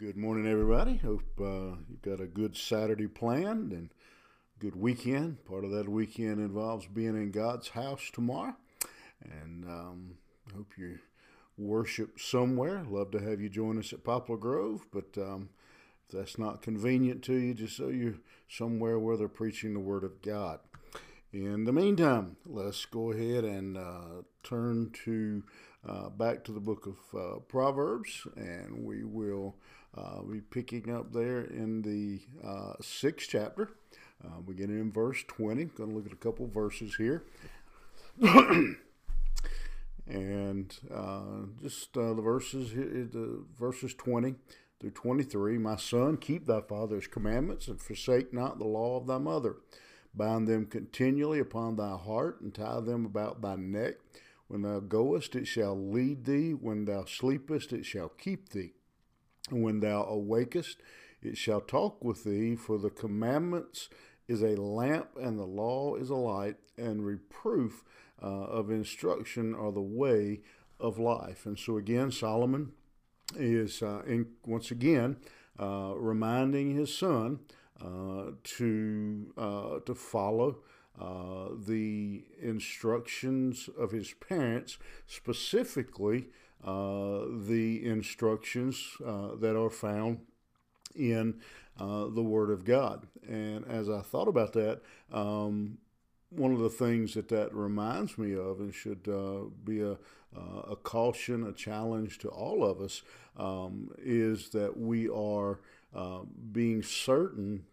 good morning, everybody. Hope uh, you've got a good Saturday planned and good weekend. Part of that weekend involves being in God's house tomorrow, and um, hope you worship somewhere. Love to have you join us at Poplar Grove, but um, if that's not convenient to you, just so you're somewhere where they're preaching the Word of God. In the meantime, let's go ahead and uh, turn to uh, back to the book of uh, Proverbs, and we will uh, be picking up there in the uh, sixth chapter, uh, beginning in verse 20. Going to look at a couple verses here. and uh, just the verses, the verses 20 through 23. My son, keep thy father's commandments and forsake not the law of thy mother. Bind them continually upon thy heart and tie them about thy neck when thou goest, it shall lead thee. When thou sleepest, it shall keep thee. And when thou awakest, it shall talk with thee. For the commandments is a lamp, and the law is a light, and reproof uh, of instruction are the way of life. And so again, Solomon is uh, in, once again uh, reminding his son uh, to uh, to follow uh, the instructions of his parents, specifically uh, the instructions uh, that are found in uh, the Word of God. And as I thought about that, um, one of the things that that reminds me of and should uh, be a, a caution, a challenge to all of us, um, is that we are being certain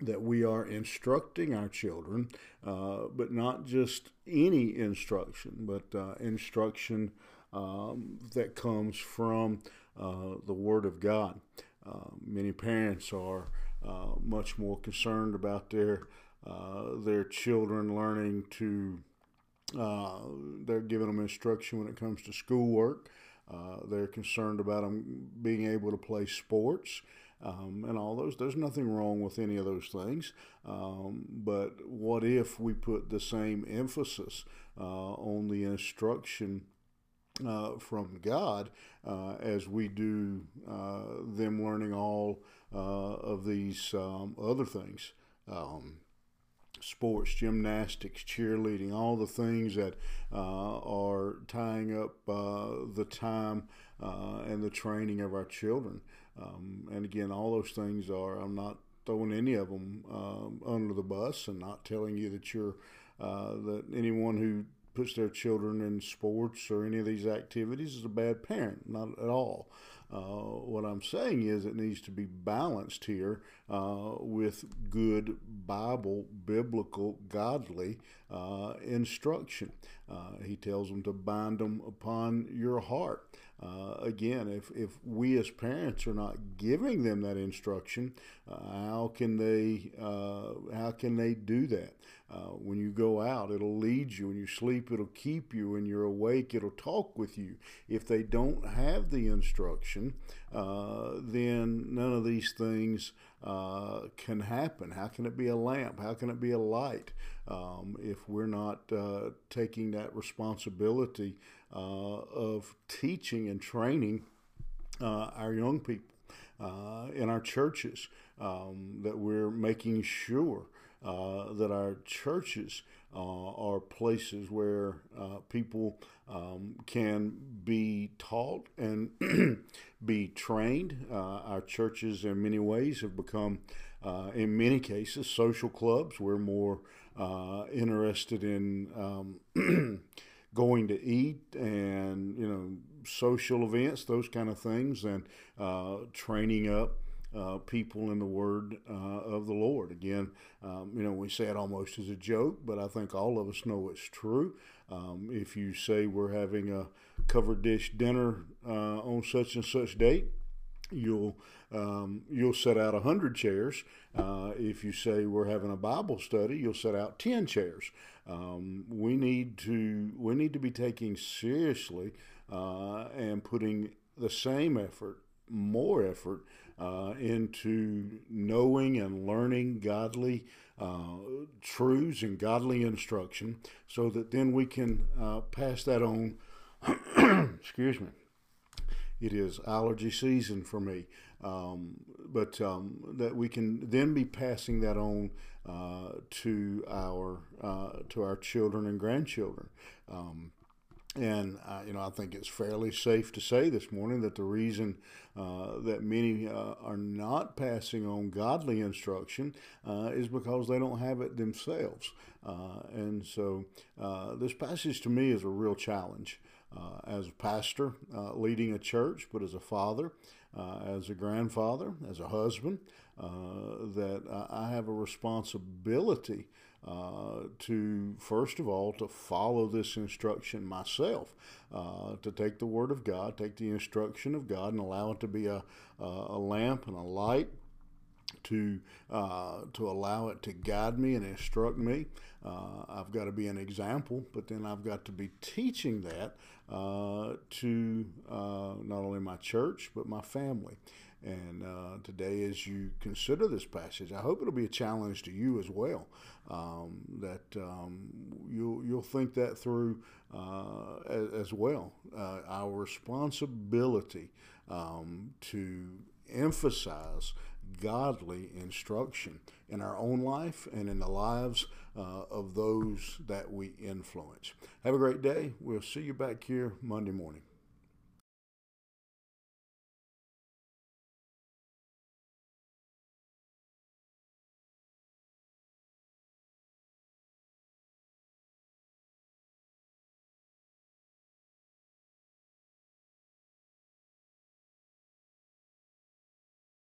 that we are instructing our children, uh, but not just any instruction, but uh, instruction um, that comes from uh, the Word of God. Uh, many parents are uh, much more concerned about their uh, their children learning to. they're giving them instruction when it comes to schoolwork. they're concerned about them being able to play sports um, and all those. There's nothing wrong with any of those things. Um, but what if we put the same emphasis uh, on the instruction uh, from God uh, as we do uh, them learning all uh, of these um, other things? Um, sports, gymnastics, cheerleading, all the things that uh, are tying up uh, the time uh, and the training of our children. Um, and again, all those things are, I'm not throwing any of them um, under the bus and not telling you that you're, uh, that anyone who puts their children in sports or any of these activities is a bad parent. Not at all. Uh, what I'm saying is it needs to be balanced here uh, with good Bible, biblical, godly uh, instruction. Uh, he tells them to bind them upon your heart. Uh, again, if, if we as parents are not giving them that instruction, uh, how can they how can they do that? when you go out, it'll lead you. When you sleep, it'll keep you. When you're awake, it'll talk with you. If they don't have the instruction, then none of these things uh, can happen? How can it be a lamp? How can it be a light um, if we're not uh, taking that responsibility uh, of teaching and training uh, our young people uh, in our churches? Um, that we're making sure that our churches are places where people um, can be taught and be trained. Uh, our churches, in many ways, have become, uh, in many cases, social clubs. We're more uh, interested in um, going to eat and you know social events, those kind of things, and uh, training up uh, people in the word uh, of the Lord. Again, um, you know, we say it almost as a joke, but I think all of us know it's true. Um, if you say we're having a covered dish dinner uh, on such and such date, you'll um, you'll set out a hundred chairs. Uh, if you say we're having a Bible study, you'll set out ten chairs. Um, we need to we need to be taking seriously uh, and putting the same effort, more effort uh, into knowing and learning godly uh, truths and godly instruction so that then we can uh, pass that on. excuse me. It is allergy season for me. Um, but um, that we can then be passing that on uh, to our uh, to our children and grandchildren. Um, and uh, you know, I think it's fairly safe to say this morning that the reason uh, that many uh, are not passing on godly instruction uh, is because they don't have it themselves. Uh, and so, uh, this passage to me is a real challenge. As a pastor leading a church, but as a father, as a grandfather, as a husband, that I have a responsibility uh, to first of all to follow this instruction myself uh, to take the word of god take the instruction of god and allow it to be a, a lamp and a light to uh, to allow it to guide me and instruct me. Uh, I've got to be an example, but then I've got to be teaching that uh, to uh, not only my church but my family. And uh, today, as you consider this passage, I hope it'll be a challenge to you as well. Um, that um, you'll you'll think that through uh, as, as, well. Our responsibility um, to emphasize godly instruction in our own life and in the lives uh, of those that we influence. Have a great day. We'll see you back here Monday morning.